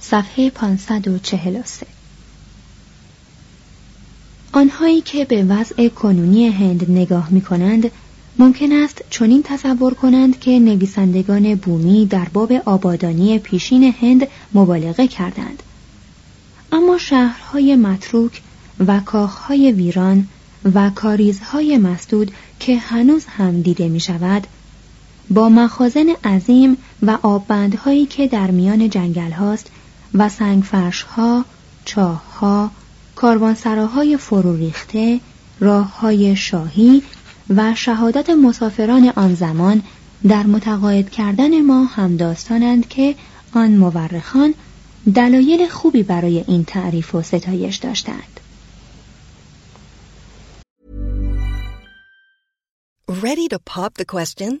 صفحه 543 آنهایی که به وضع کنونی هند نگاه می کنند ممکن است چنین تصور کنند که نویسندگان بومی در باب آبادانی پیشین هند مبالغه کردند. اما شهرهای متروک و کاخهای ویران و کاریزهای مسدود که هنوز هم دیده می شود با مخازن عظیم و آببندهایی که در میان جنگل هاست و سنگفرشها، چاهها، کاروانسراهای فرو ریخته، راههای شاهی و شهادت مسافران آن زمان در متقاعد کردن ما هم داستانند که آن مورخان دلایل خوبی برای این تعریف و ستایش داشتند. Ready to pop the question?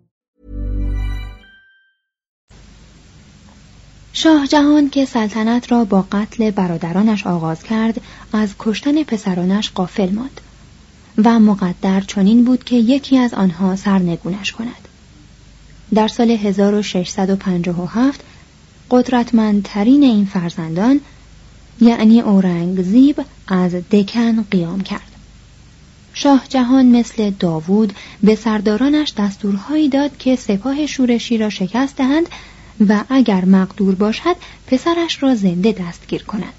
شاه جهان که سلطنت را با قتل برادرانش آغاز کرد از کشتن پسرانش قافل ماند و مقدر چنین بود که یکی از آنها سرنگونش کند. در سال 1657 قدرتمندترین این فرزندان یعنی اورنگزیب از دکن قیام کرد. شاه جهان مثل داوود به سردارانش دستورهایی داد که سپاه شورشی را شکست دهند و اگر مقدور باشد پسرش را زنده دستگیر کند.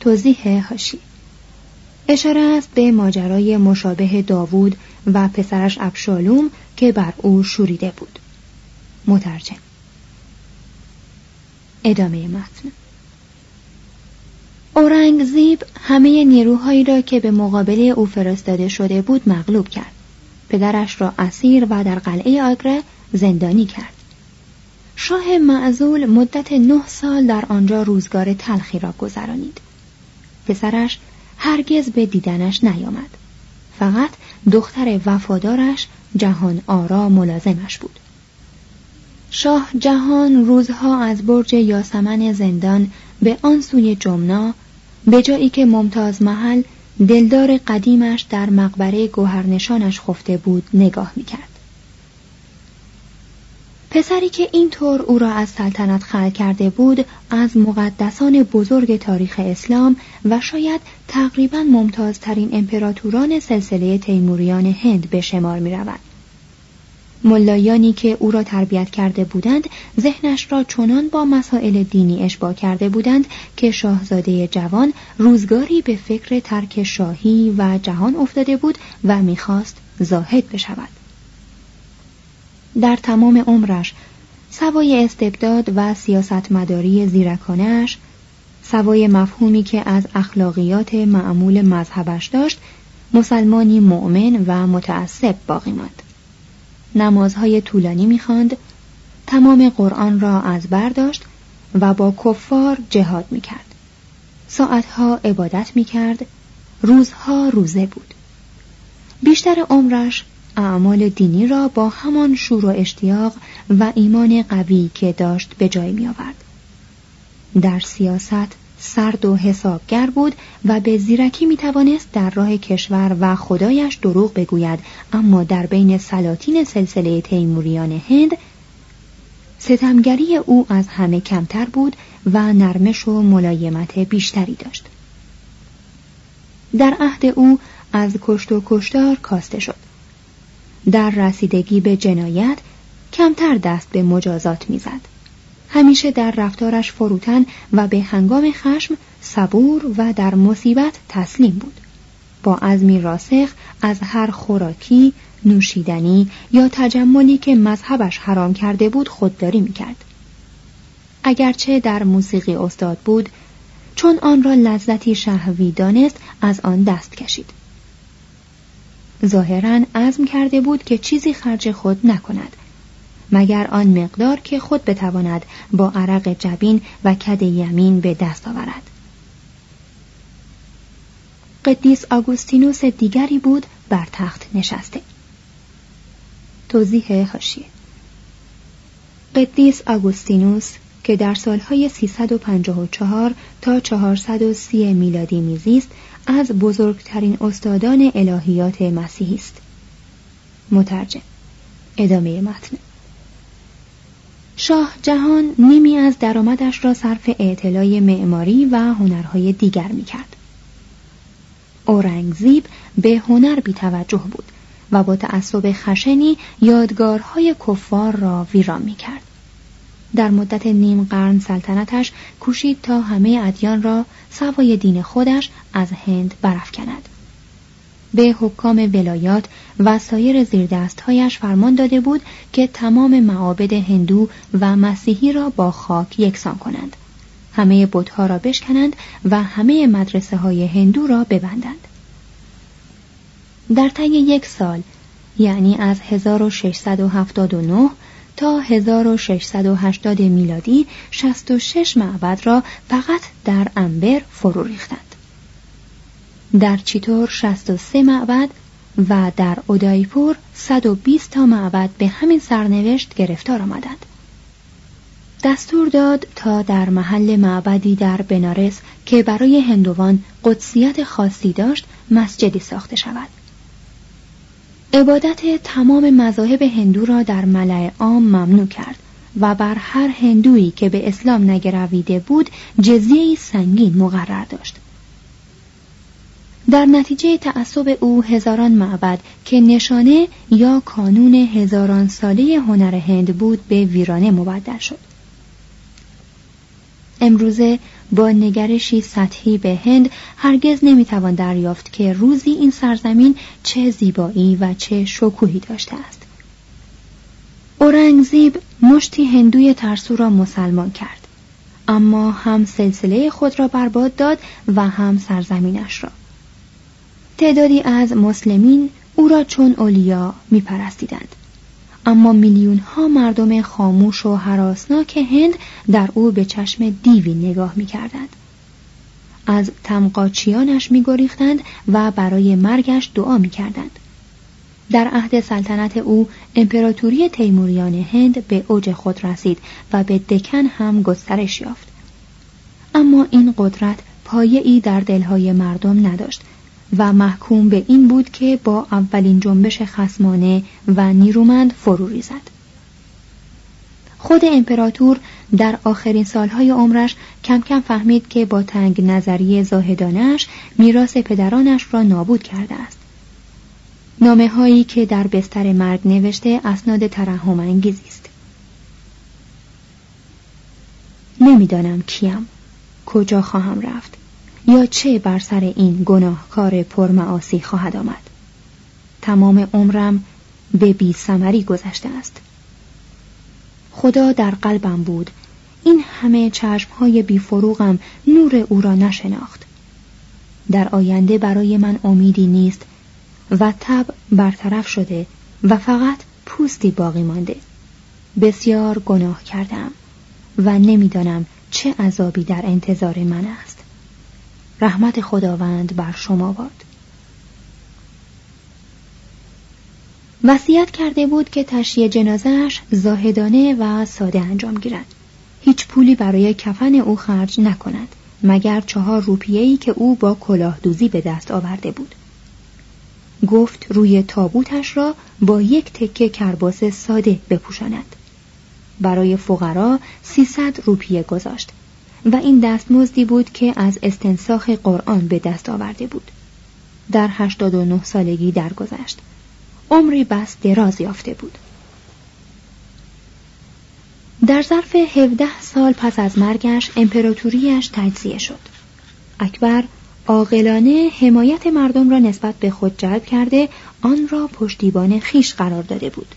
توضیح هاشی. اشاره است به ماجرای مشابه داوود و پسرش ابشالوم که بر او شوریده بود. مترجم. ادامه متن. اورنگزیب همه نیروهایی را که به مقابله او فرستاده شده بود مغلوب کرد. پدرش را اسیر و در قلعه آگره زندانی کرد. شاه معزول مدت نه سال در آنجا روزگار تلخی را گذرانید. پسرش هرگز به دیدنش نیامد. فقط دختر وفادارش جهان آرا ملازمش بود. شاه جهان روزها از برج یاسمن زندان به آن سوی جمنا به جایی که ممتاز محل دلدار قدیمش در مقبره گوهرنشانش خفته بود نگاه می‌کرد. پسری که اینطور او را از سلطنت خل کرده بود از مقدسان بزرگ تاریخ اسلام و شاید تقریبا ممتازترین امپراتوران سلسله تیموریان هند به شمار می رود. ملایانی که او را تربیت کرده بودند ذهنش را چنان با مسائل دینی اشبا کرده بودند که شاهزاده جوان روزگاری به فکر ترک شاهی و جهان افتاده بود و می‌خواست زاهد بشود در تمام عمرش سوای استبداد و سیاستمداری زیرکانش سوای مفهومی که از اخلاقیات معمول مذهبش داشت مسلمانی مؤمن و متعصب باقی ماند. نمازهای طولانی می‌خواند تمام قرآن را از برداشت و با کفار جهاد می‌کرد. ساعتها عبادت می‌کرد روزها روزه بود. بیشتر عمرش اعمال دینی را با همان شور و اشتیاق و ایمان قوی که داشت به جای می آورد. در سیاست سرد و حسابگر بود و به زیرکی می توانست در راه کشور و خدایش دروغ بگوید اما در بین سلاطین سلسله تیموریان هند ستمگری او از همه کمتر بود و نرمش و ملایمت بیشتری داشت در عهد او از کشت و کشتار کاسته شد در رسیدگی به جنایت کمتر دست به مجازات می‌زد. همیشه در رفتارش فروتن و به هنگام خشم صبور و در مصیبت تسلیم بود. با عزمی راسخ از هر خوراکی نوشیدنی یا تجملی که مذهبش حرام کرده بود خودداری می‌کرد. اگرچه در موسیقی استاد بود چون آن را لذتی شهوی دانست از آن دست کشید. ظاهرا عزم کرده بود که چیزی خرج خود نکند مگر آن مقدار که خود بتواند با عرق جبین و کد یمین به دست آورد. قدیس آگوستینوس دیگری بود بر تخت نشسته. توضیح هاشیه. قدیس آگوستینوس که در سالهای 354 تا 430 میلادی میزیست از بزرگترین استادان الهیات مسیحی است مترجم ادامه متن شاه جهان نیمی از درآمدش را صرف اعتلای معماری و هنرهای دیگر می کرد. اورنگزیب به هنر بیتوجه بود و با تعصب خشنی یادگارهای کفار را ویران می کرد. در مدت نیم قرن سلطنتش کوشید تا همه ادیان را سوای دین خودش از هند برافکند. به حکام ولایات و سایر زیردستهایش فرمان داده بود که تمام معابد هندو و مسیحی را با خاک یکسان کنند همه بتها را بشکنند و همه مدرسه های هندو را ببندند در طی یک سال یعنی از 1679 تا 1680 میلادی 66 معبد را فقط در انبر فرو ریختند در چیتور 63 معبد و در اودایپور 120 تا معبد به همین سرنوشت گرفتار آمدند. دستور داد تا در محل معبدی در بنارس که برای هندوان قدسیت خاصی داشت مسجدی ساخته شود. عبادت تمام مذاهب هندو را در ملع عام ممنوع کرد و بر هر هندویی که به اسلام نگرویده بود جزیه سنگین مقرر داشت. در نتیجه تعصب او هزاران معبد که نشانه یا کانون هزاران ساله هنر هند بود به ویرانه مبدل شد امروزه با نگرشی سطحی به هند هرگز نمی‌توان دریافت که روزی این سرزمین چه زیبایی و چه شکوهی داشته است اورنگزیب مشتی هندوی ترسو را مسلمان کرد اما هم سلسله خود را برباد داد و هم سرزمینش را تعدادی از مسلمین او را چون اولیا می پرستیدند. اما میلیون ها مردم خاموش و حراسناک هند در او به چشم دیوی نگاه می کردند. از تمقاچیانش می گریختند و برای مرگش دعا می کردند. در عهد سلطنت او امپراتوری تیموریان هند به اوج خود رسید و به دکن هم گسترش یافت. اما این قدرت پایه ای در دلهای مردم نداشت و محکوم به این بود که با اولین جنبش خسمانه و نیرومند فرو ریزد خود امپراتور در آخرین سالهای عمرش کم کم فهمید که با تنگ نظری زاهدانش میراث پدرانش را نابود کرده است. نامه هایی که در بستر مرگ نوشته اسناد ترحم انگیزی است. نمی‌دانم کیم، کجا خواهم رفت یا چه بر سر این گناهکار پرمعاصی خواهد آمد. تمام عمرم به بی سمری گذشته است. خدا در قلبم بود این همه چشمهای بیفروغم نور او را نشناخت در آینده برای من امیدی نیست و تب برطرف شده و فقط پوستی باقی مانده بسیار گناه کردم و نمی‌دانم چه عذابی در انتظار من است رحمت خداوند بر شما باد. وصیت کرده بود که تشییع جنازهش زاهدانه و ساده انجام گیرد. هیچ پولی برای کفن او خرج نکند مگر چهار روپیه‌ای که او با کلاه دوزی به دست آورده بود. گفت روی تابوتش را با یک تکه کرباس ساده بپوشاند. برای فقرا سیصد روپیه گذاشت. و این دستمزدی بود که از استنساخ قرآن به دست آورده بود. در هشتاد و نه سالگی درگذشت. عمری بس دراز یافته بود. در ظرف 17 سال پس از مرگش امپراتوریش تجزیه شد. اکبر عاقلانه حمایت مردم را نسبت به خود جلب کرده آن را پشتیبان خیش قرار داده بود.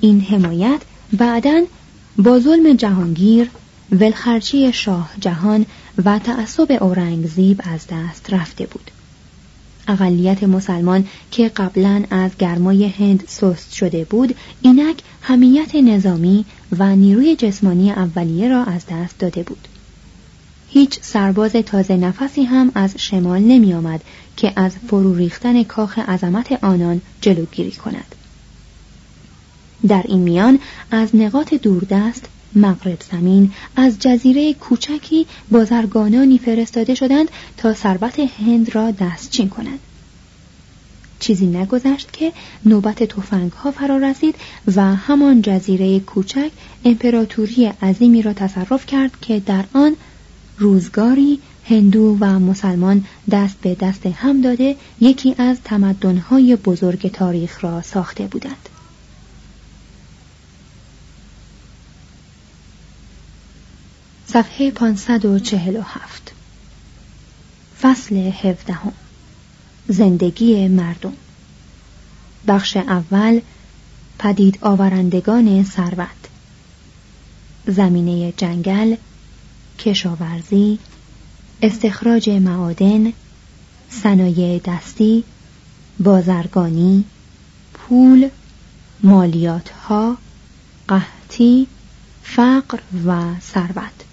این حمایت بعدا با ظلم جهانگیر ولخرچی شاه جهان و تعصب اورنگزیب از دست رفته بود. اقلیت مسلمان که قبلا از گرمای هند سست شده بود اینک همیت نظامی و نیروی جسمانی اولیه را از دست داده بود. هیچ سرباز تازه نفسی هم از شمال نمی آمد که از فرو ریختن کاخ عظمت آنان جلوگیری کند. در این میان از نقاط دوردست مغرب زمین از جزیره کوچکی بازرگانانی فرستاده شدند تا ثروت هند را دستچین کنند چیزی نگذشت که نوبت توفنگ ها فرا رسید و همان جزیره کوچک امپراتوری عظیمی را تصرف کرد که در آن روزگاری هندو و مسلمان دست به دست هم داده یکی از تمدنهای بزرگ تاریخ را ساخته بودند. صفحه 547 فصل هفدهم. زندگی مردم. بخش اول پدید آورندگان ثروت. زمینه جنگل کشاورزی استخراج معادن صنایع دستی بازرگانی پول مالیات ها قحطی فقر و ثروت.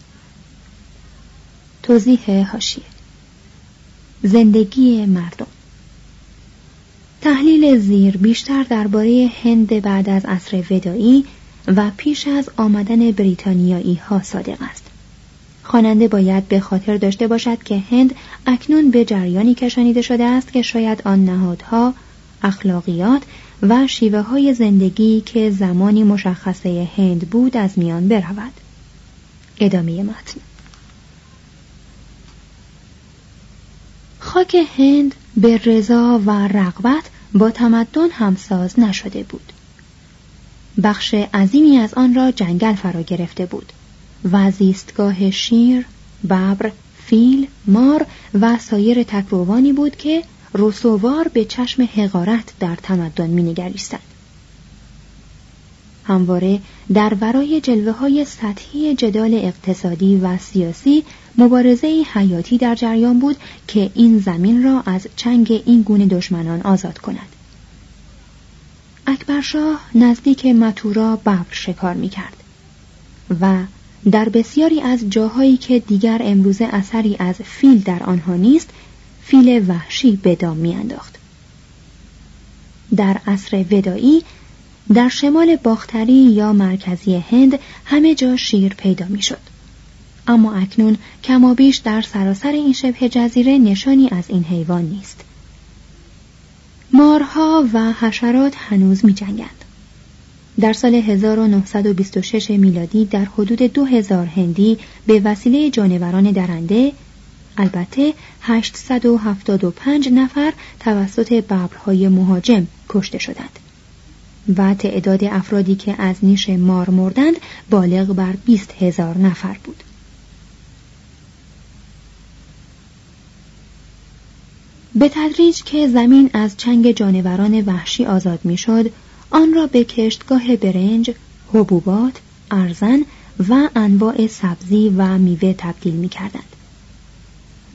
توضیح هاشیه زندگی مردم تحلیل زیر بیشتر درباره هند بعد از عصر ودایی و پیش از آمدن بریتانیایی ها صادق است. خواننده باید به خاطر داشته باشد که هند اکنون به جریانی کشانیده شده است که شاید آن نهادها، اخلاقیات و شیوه های زندگی که زمانی مشخصه هند بود از میان برود. ادامه متن خاک هند به رضا و رغبت با تمدن همساز نشده بود. بخش عظیمی از آن را جنگل فرا گرفته بود و زیستگاه شیر، ببر، فیل، مار و سایر تکروانی بود که رسووار به چشم حقارت در تمدن مینگریستند. همواره در ورای جلوه های سطحی جدال اقتصادی و سیاسی مبارزه حیاتی در جریان بود که این زمین را از چنگ این گونه دشمنان آزاد کند. اکبرشاه نزدیک متورا ببر شکار می کرد و در بسیاری از جاهایی که دیگر امروزه اثری از فیل در آنها نیست فیل وحشی به دام میانداخت. در عصر ودایی در شمال باختری یا مرکزی هند همه جا شیر پیدا می‌شد. اما اکنون کمابیش در سراسر این شبه جزیره نشانی از این حیوان نیست مارها و حشرات هنوز می جنگند. در سال 1926 میلادی در حدود 2000 هندی به وسیله جانوران درنده البته 875 نفر توسط ببرهای مهاجم کشته شدند و تعداد افرادی که از نیش مار مردند بالغ بر 20 هزار نفر بود به تدریج که زمین از چنگ جانوران وحشی آزاد می‌شد آن را به کشتگاه برنج حبوبات ارزن و انواع سبزی و میوه تبدیل می کردند.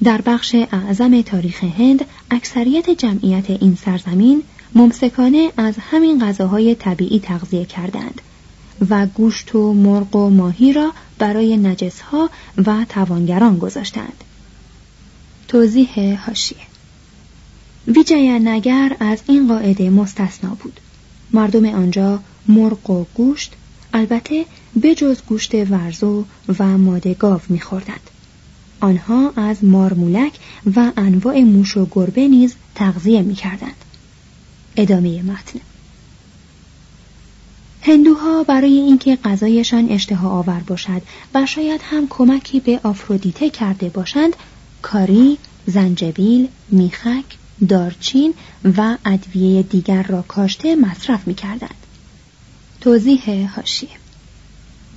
در بخش اعظم تاریخ هند اکثریت جمعیت این سرزمین ممسکانه از همین غذاهای طبیعی تغذیه کردند و گوشت و مرغ و ماهی را برای نجسها و توانگران گذاشتند. توضیح هاشیه ویجای نگر از این قاعده مستثنا بود. مردم آنجا مرغ و گوشت البته بجز گوشت ورزو و ماده گاو میخوردند. آنها از مارمولک و انواع موش و گربه نیز تغذیه می‌کردند. ادامه متن هندوها برای اینکه غذایشان اشتها آور باشد و شاید هم کمکی به آفرودیته کرده باشند کاری، زنجبیل، میخک، دارچین و ادویه دیگر را کاشته مصرف می کردند. توضیح هاشیه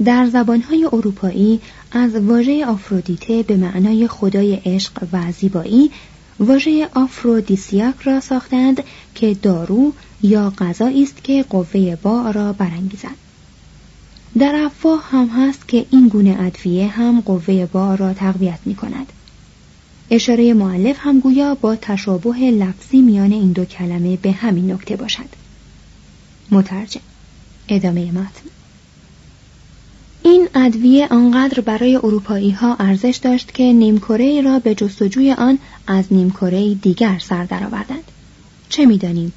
در زبانهای اروپایی از واژه آفرودیته به معنای خدای عشق و زیبایی واژه آفرودیسیاک را ساختند که دارو یا غذایی است که قوه با را برانگیزد. در افواه هم هست که این گونه ادویه هم قوه با را تقویت می کند اشاره معلف هم گویا با تشابه لفظی میان این دو کلمه به همین نکته باشد. مترجم. ادامه متن. این ادویه آنقدر برای اروپایی ها ارزش داشت که نیمکره را به جستجوی آن از نیمکره دیگر سر درآوردند. چه می‌دانیم؟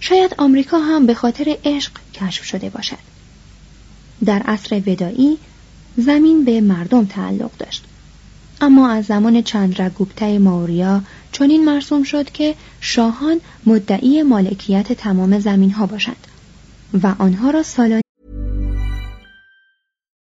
شاید آمریکا هم به خاطر عشق کشف شده باشد. در عصر ودایی زمین به مردم تعلق داشت. اما از زمان چندرگوپته ماوریا چنین مرسوم شد که شاهان مدعی مالکیت تمام زمین ها باشند و آنها را سالانه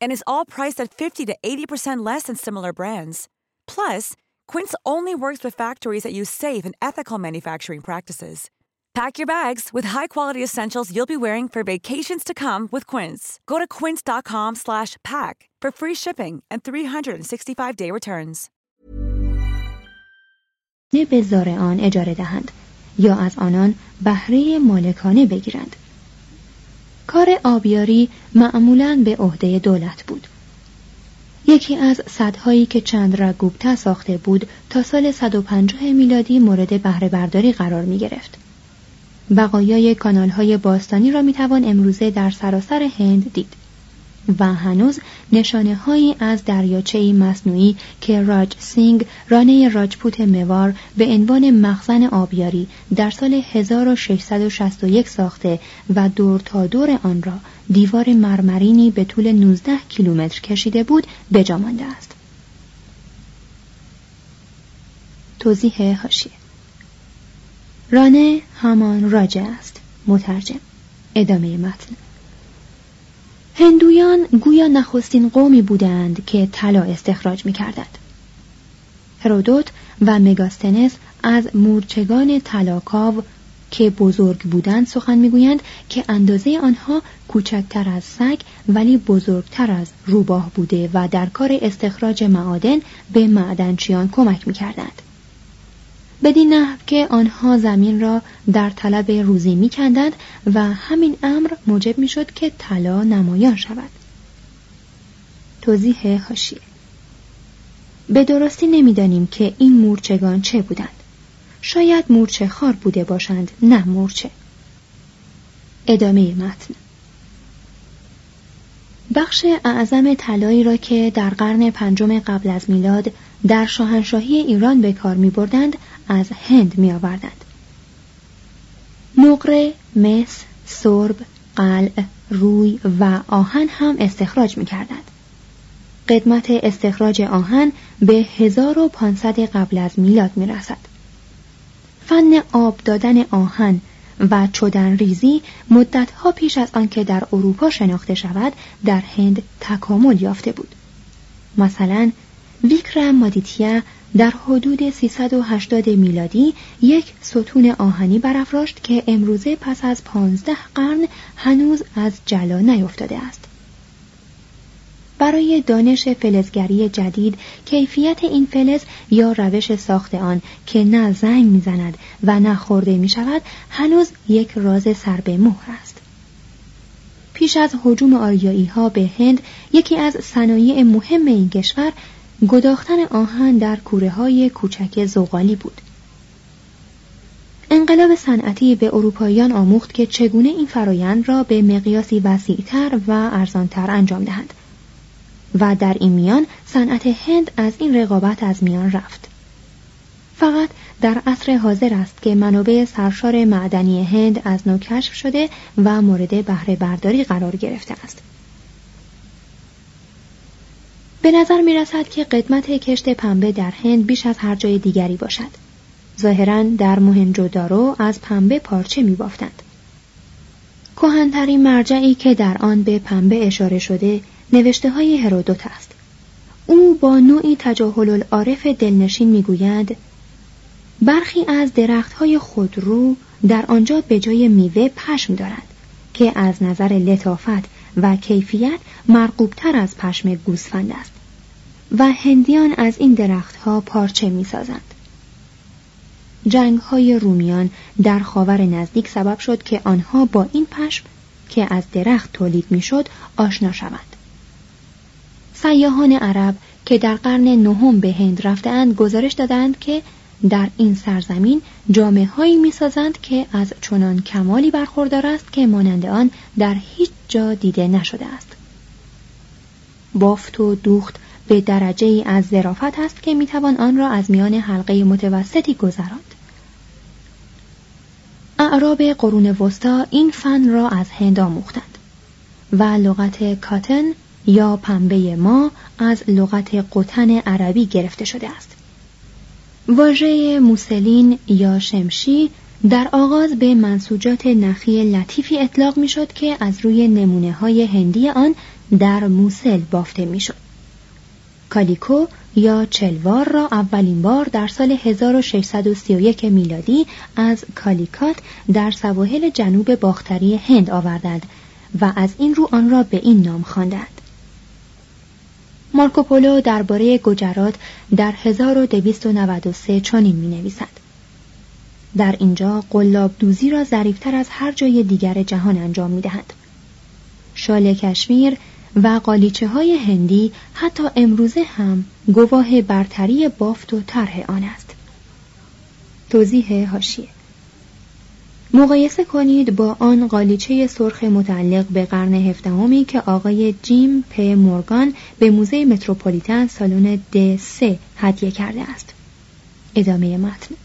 and is all priced at 50 to 80% less than similar brands. Plus, Quince only works with factories that use safe and ethical manufacturing practices. Pack your bags with high-quality essentials you'll be wearing for vacations to come with Quince. Go to quince.com/pack for free shipping and 365-day returns. به زارعان اجاره دهند یا از آنان بهره مالکانه بگیرند. کار آبیاری معمولا به عهده دولت بود یکی از صدهایی که چند را گوبتا ساخته بود تا سال 150 میلادی مورد بهره برداری قرار می گرفت. بقایای کانال های باستانی را می توان امروزه در سراسر هند دید. و هنوز نشانه هایی از دریاچه مصنوعی که راج سینگ رانه راجپوت موار به عنوان مخزن آبیاری در سال 1661 ساخته و دور تا دور آن را دیوار مرمرینی به طول 19 کیلومتر کشیده بود بجا مانده است. توضیح هاشیه رانه همان راجه است. مترجم. ادامه متن. هندویان گویا نخستین قومی بودند که طلا استخراج می کردند. هرودوت و مگاستنس از مورچگان طلاکاو که بزرگ بودند سخن می‌گویند که اندازه آنها کوچکتر از سگ ولی بزرگتر از روباه بوده و در کار استخراج معادن به معدنچیان کمک می‌کردند بدین نحو که آنها زمین را در طلب روزی میکندند و همین امر موجب می‌شد که طلا نمایان شود. توضیح هاشیه به درستی نمی‌دانیم که این مورچگان چه بودند. شاید مورچه خار بوده باشند نه مورچه. ادامه متن. بخش اعظم طلایی را که در قرن پنجم قبل از میلاد در شاهنشاهی ایران به کار می بردند از هند می آوردند. نقره، مس، سرب، قلع، روی و آهن هم استخراج می کردند. قدمت استخراج آهن به 1500 قبل از میلاد می رسد. فن آب دادن آهن و چدن ریزی مدتها پیش از آنکه در اروپا شناخته شود در هند تکامل یافته بود. مثلا ویکرم مادیتیا در حدود 380 میلادی یک ستون آهنی برافراشت که امروزه پس از پانزده قرن هنوز از جلا نیفتاده است. برای دانش فلزگری جدید کیفیت این فلز یا روش ساخت آن که نه زنگ می‌زند و نه خورده می شود هنوز یک راز سر به مهر است. پیش از حجوم آریایی ها به هند یکی از صنایع مهم این کشور گداختن آهن در کوره های کوچک زغالی بود. انقلاب صنعتی به اروپاییان آموخت که چگونه این فرایند را به مقیاسی وسیعتر و ارزانتر انجام دهند و در این میان صنعت هند از این رقابت از میان رفت فقط در عصر حاضر است که منابع سرشار معدنی هند از نو کشف شده و مورد بهره برداری قرار گرفته است به نظر می رسد که قدمت کشت پنبه در هند بیش از هر جای دیگری باشد. ظاهرا در مهنجودارو از پنبه پارچه می بافتند. کهنترین مرجعی که در آن به پنبه اشاره شده نوشته های هرودوت است. او با نوعی تجاهل العارف دلنشین می‌گوید برخی از درختهای خودرو در آنجا به جای میوه پشم دارند که از نظر لطافت و کیفیت مرقوبتر از پشم گوسفند است و هندیان از این درختها پارچه می سازند. جنگ های رومیان در خاور نزدیک سبب شد که آنها با این پشم که از درخت تولید می‌شد آشنا شوند. سیاهان عرب که در قرن نهم به هند رفتند گزارش دادند که در این سرزمین جامعه هایی که از چنان کمالی برخوردار است که مانند آن در هیچ جا دیده نشده است. بافت و دوخت به درجه ای از ظرافت است که می‌توان آن را از میان حلقه متوسطی گذراند. اعراب قرون وسطا این فن را از هند آموختند و لغت کاتن یا پنبه ما از لغت قطن عربی گرفته شده است. واژه موسلین یا شمشی در آغاز به منسوجات نخی لطیفی اطلاق می شد که از روی نمونه های هندی آن در موسل بافته می شد. کالیکو یا چلوار را اولین بار در سال 1631 میلادی از کالیکات در سواحل جنوب باختری هند آوردند و از این رو آن را به این نام خواندند. مارکوپولو درباره گجرات در 1293 چنین می نویسد. در اینجا قلاب دوزی را ظریفتر از هر جای دیگر جهان انجام می دهند. شال کشمیر و قالیچه های هندی حتی امروزه هم گواه برتری بافت و طرح آن است. توضیح هاشیه مقایسه کنید با آن قالیچه سرخ متعلق به قرن هفدهمی که آقای جیم پ مورگان به موزه متروپولیتن سالن د سه هدیه کرده است. ادامه متن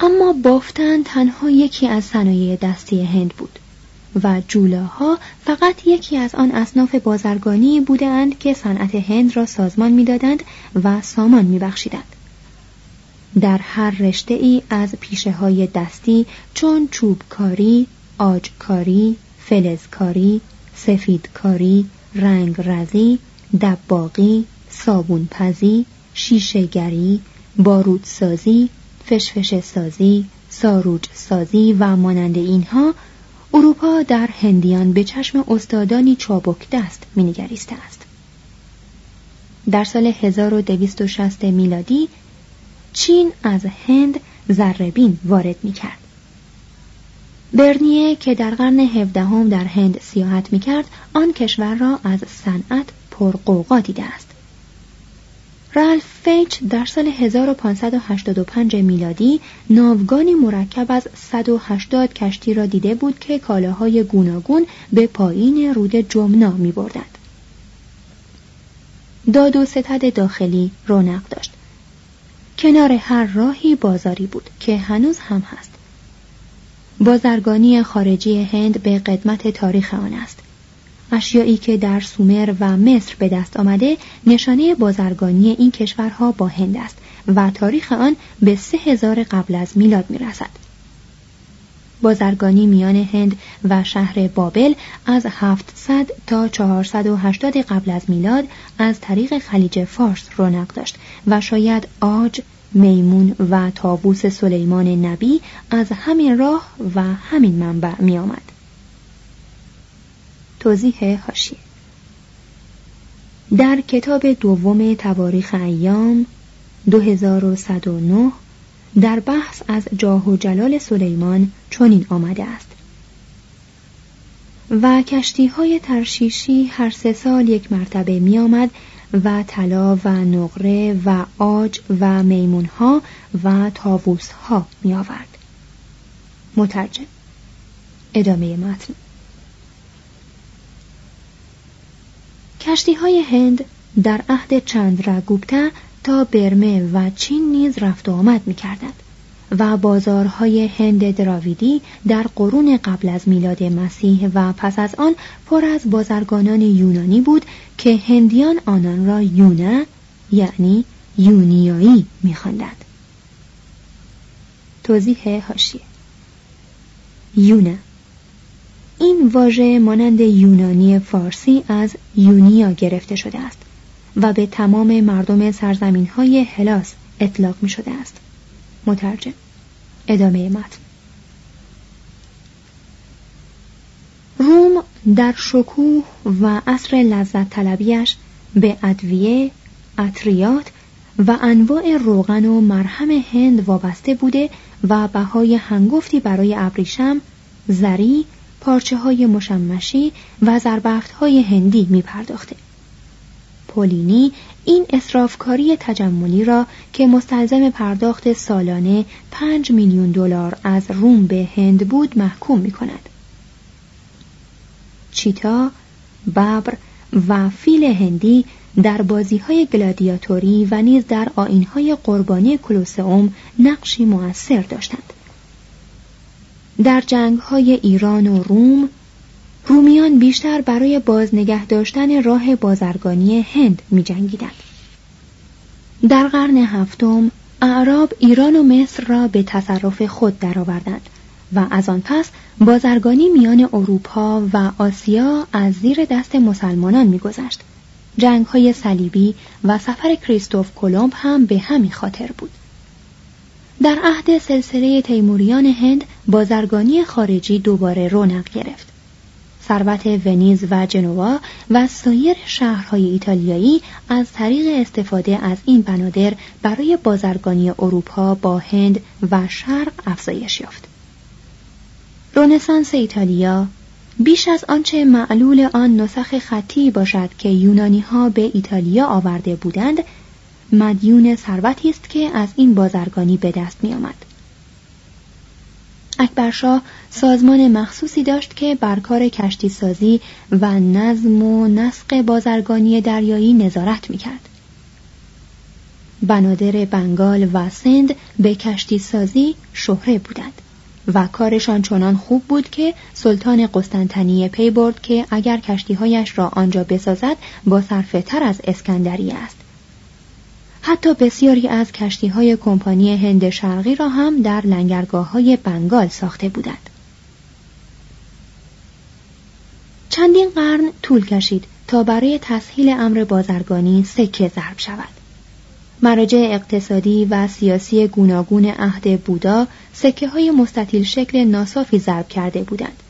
اما بافتن تنها یکی از صنایع دستی هند بود و جولاها فقط یکی از آن اصناف بازرگانی بودند که صنعت هند را سازمان می‌دادند و سامان میبخشیدند. در هر رشته ای از پیشه های دستی چون چوبکاری، آجکاری، فلزکاری، سفیدکاری، رنگ رزی، دباقی، صابونپزی، شیشهگری، بارودسازی، فشفش سازی، ساروج سازی و مانند اینها اروپا در هندیان به چشم استادانی چابک دست مینگریسته است. در سال 1260 میلادی چین از هند زربین وارد می کرد. برنیه که در قرن هفدهم در هند سیاحت می کرد آن کشور را از صنعت پرقوقا دیده است. رالف فیچ در سال 1585 میلادی ناوگانی مرکب از 180 کشتی را دیده بود که کالاهای گوناگون به پایین رود جمنا می بردند. داد و ستد داخلی رونق داشت. کنار هر راهی بازاری بود که هنوز هم هست. بازرگانی خارجی هند به قدمت تاریخ آن است. اشیایی که در سومر و مصر به دست آمده نشانه بازرگانی این کشورها با هند است و تاریخ آن به سه هزار قبل از میلاد می رسد. بازرگانی میان هند و شهر بابل از 700 تا 480 قبل از میلاد از طریق خلیج فارس رونق داشت و شاید آج، میمون و تابوس سلیمان نبی از همین راه و همین منبع می آمد. توضیح هاشیه در کتاب دوم تواریخ ایام 2109 در بحث از جاه و جلال سلیمان چنین آمده است. و کشتی های ترشیشی هر سه سال یک مرتبه می آمد و طلا و نقره و آج و میمون ها و تاووس ها می آورد. مترجم. ادامه متن. کشتی های هند در عهد چندرگوپتا تا برمه و چین نیز رفت و آمد می کردند و بازارهای هند دراویدی در قرون قبل از میلاد مسیح و پس از آن پر از بازرگانان یونانی بود که هندیان آنان را یونا یعنی یونیایی میخواندند. توضیح هاشیه یونا. این واژه مانند یونانی فارسی از یونیا گرفته شده است و به تمام مردم سرزمین های هلاس اطلاق می شده است. مترجم ادامه متن. روم در شکوه و عصر لذت طلبیش به ادویه، اطریات و انواع روغن و مرهم هند وابسته بوده و بهای هنگفتی برای ابریشم، زری، پارچه های مشمشی و زربفت های هندی می پرداخته. پولینی این اصرافکاری تجملی را که مستلزم پرداخت سالانه 5 میلیون دلار از روم به هند بود محکوم می کند. چیتا، ببر و فیل هندی در بازی های گلادیاتوری و نیز در آین های قربانی کلوسئوم نقشی موثر داشتند. در جنگ های ایران و روم رومیان بیشتر برای بازنگه داشتن راه بازرگانی هند می جنگیدند. در قرن هفتم اعراب ایران و مصر را به تصرف خود درآوردند و از آن پس بازرگانی میان اروپا و آسیا از زیر دست مسلمانان میگذشت جنگ های صلیبی و سفر کریستوف کلمب هم به همین خاطر بود در عهد سلسله تیموریان هند بازرگانی خارجی دوباره رونق گرفت ثروت ونیز و جنوا و سایر شهرهای ایتالیایی از طریق استفاده از این بنادر برای بازرگانی اروپا با هند و شرق افزایش یافت. رونسانس ایتالیا بیش از آنچه معلول آن نسخ خطی باشد که یونانی ها به ایتالیا آورده بودند مدیون ثروتی است که از این بازرگانی به دست می آمد. اکبرشاه سازمان مخصوصی داشت که بر کار کشتی سازی و نظم و نسق بازرگانی دریایی نظارت می‌کرد. بنادر بنگال و سند به کشتی سازی شهره بودند و کارشان چنان خوب بود که سلطان قسطنطنیه پی برد که اگر کشتیهایش را آنجا بسازد با تر از اسکندری است حتی بسیاری از کشتی های کمپانی هند شرقی را هم در لنگرگاه های بنگال ساخته بودند. چندین قرن طول کشید تا برای تسهیل امر بازرگانی سکه ضرب شود. مراجع اقتصادی و سیاسی گوناگون عهد بودا سکه های مستطیل شکل ناصافی ضرب کرده بودند.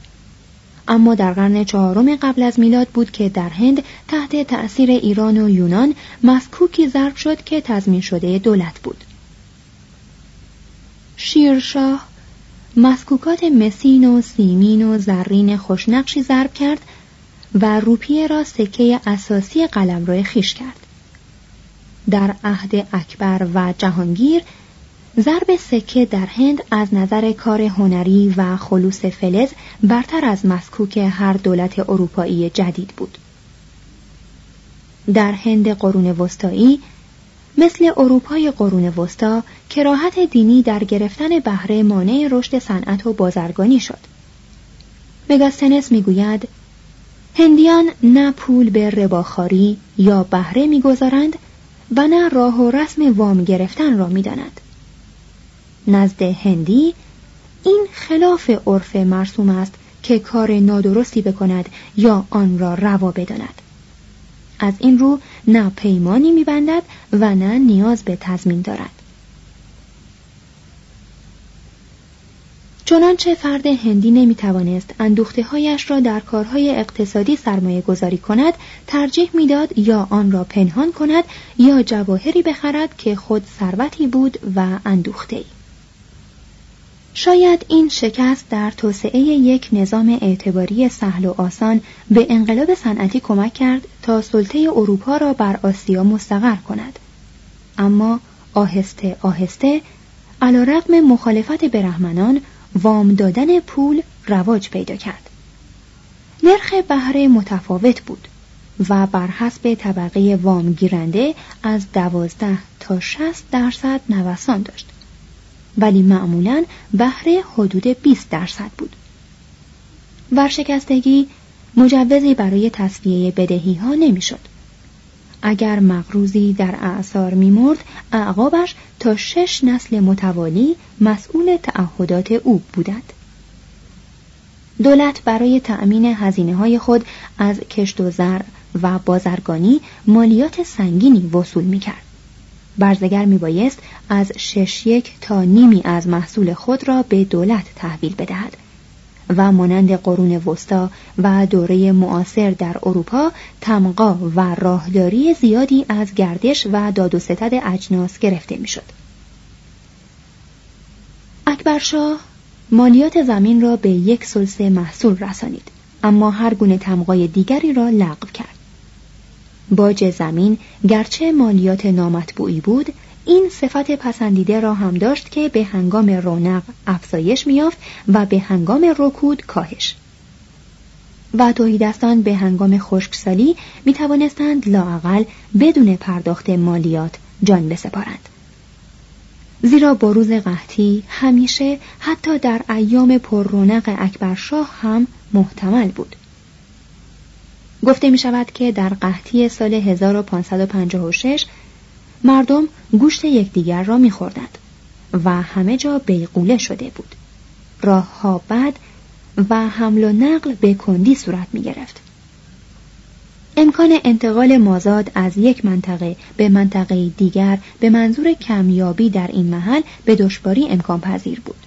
اما در قرن چهارم قبل از میلاد بود که در هند تحت تأثیر ایران و یونان مسکوکی ضرب شد که تضمین شده دولت بود. شیرشاه مسکوکات مسین و سیمین و زرین خوشنقشی ضرب کرد و روپیه را سکه اساسی قلمرو خیش کرد. در عهد اکبر و جهانگیر ضرب سکه در هند از نظر کار هنری و خلوص فلز برتر از مسکوک هر دولت اروپایی جدید بود. در هند قرون وسطایی مثل اروپای قرون وسطا کراهت دینی در گرفتن بهره مانع رشد صنعت و بازرگانی شد. مگاستنس می‌گوید هندیان نه پول به رباخاری یا بهره می‌گذارند و نه راه و رسم وام گرفتن را می‌دانند. نزد هندی این خلاف عرف مرسوم است که کار نادرستی بکند یا آن را روا بداند از این رو نه پیمانی میبندد و نه نیاز به تضمین دارد چنانچه فرد هندی نمی‌توانست اندوخته هایش را در کارهای اقتصادی سرمایه گذاری کند ترجیح می‌داد یا آن را پنهان کند یا جواهری بخرد که خود ثروتی بود و اندوخته ای. شاید این شکست در توسعه یک نظام اعتباری سهل و آسان به انقلاب صنعتی کمک کرد تا سلطه اروپا را بر آسیا مستقر کند. اما آهسته آهسته علا رقم مخالفت برهمنان وام دادن پول رواج پیدا کرد. نرخ بهره متفاوت بود و بر حسب طبقه وام گیرنده از دوازده تا شست درصد نوسان داشت. ولی معمولا بهره حدود 20 درصد بود. ورشکستگی مجوزی برای تصفیه بدهی ها نمی‌شد. اگر مغروزی در اعثار میمرد اعقابش تا شش نسل متوالی مسئول تعهدات او بودند. دولت برای تأمین هزینه های خود از کشت و زر و بازرگانی مالیات سنگینی وصول می کرد. برزگر می بایست از شش یک تا نیمی از محصول خود را به دولت تحویل بدهد و مانند قرون وسطا و دوره معاصر در اروپا تمقا و راهداری زیادی از گردش و داد و ستد اجناس گرفته می‌شد. اکبرشاه مالیات زمین را به یک سلسه محصول رسانید اما هر گونه تمقای دیگری را لغو کرد باج زمین گرچه مالیات نامطبوعی بود این صفت پسندیده را هم داشت که به هنگام رونق افزایش میافت و به هنگام رکود کاهش. و توحیدستان به هنگام خشکسالی می توانستند لاعقل بدون پرداخت مالیات جان بسپارند. زیرا با روز قحطی همیشه حتی در ایام پر رونق اکبرشاه هم محتمل بود. گفته می شود که در قحطی سال 1556 مردم گوشت یکدیگر را می خوردند و همه جا بیقوله شده بود. راه ها بد و حمل و نقل به کندی صورت می گرفت. امکان انتقال مازاد از یک منطقه به منطقه دیگر به منظور کمیابی در این محل به دشواری امکان پذیر بود.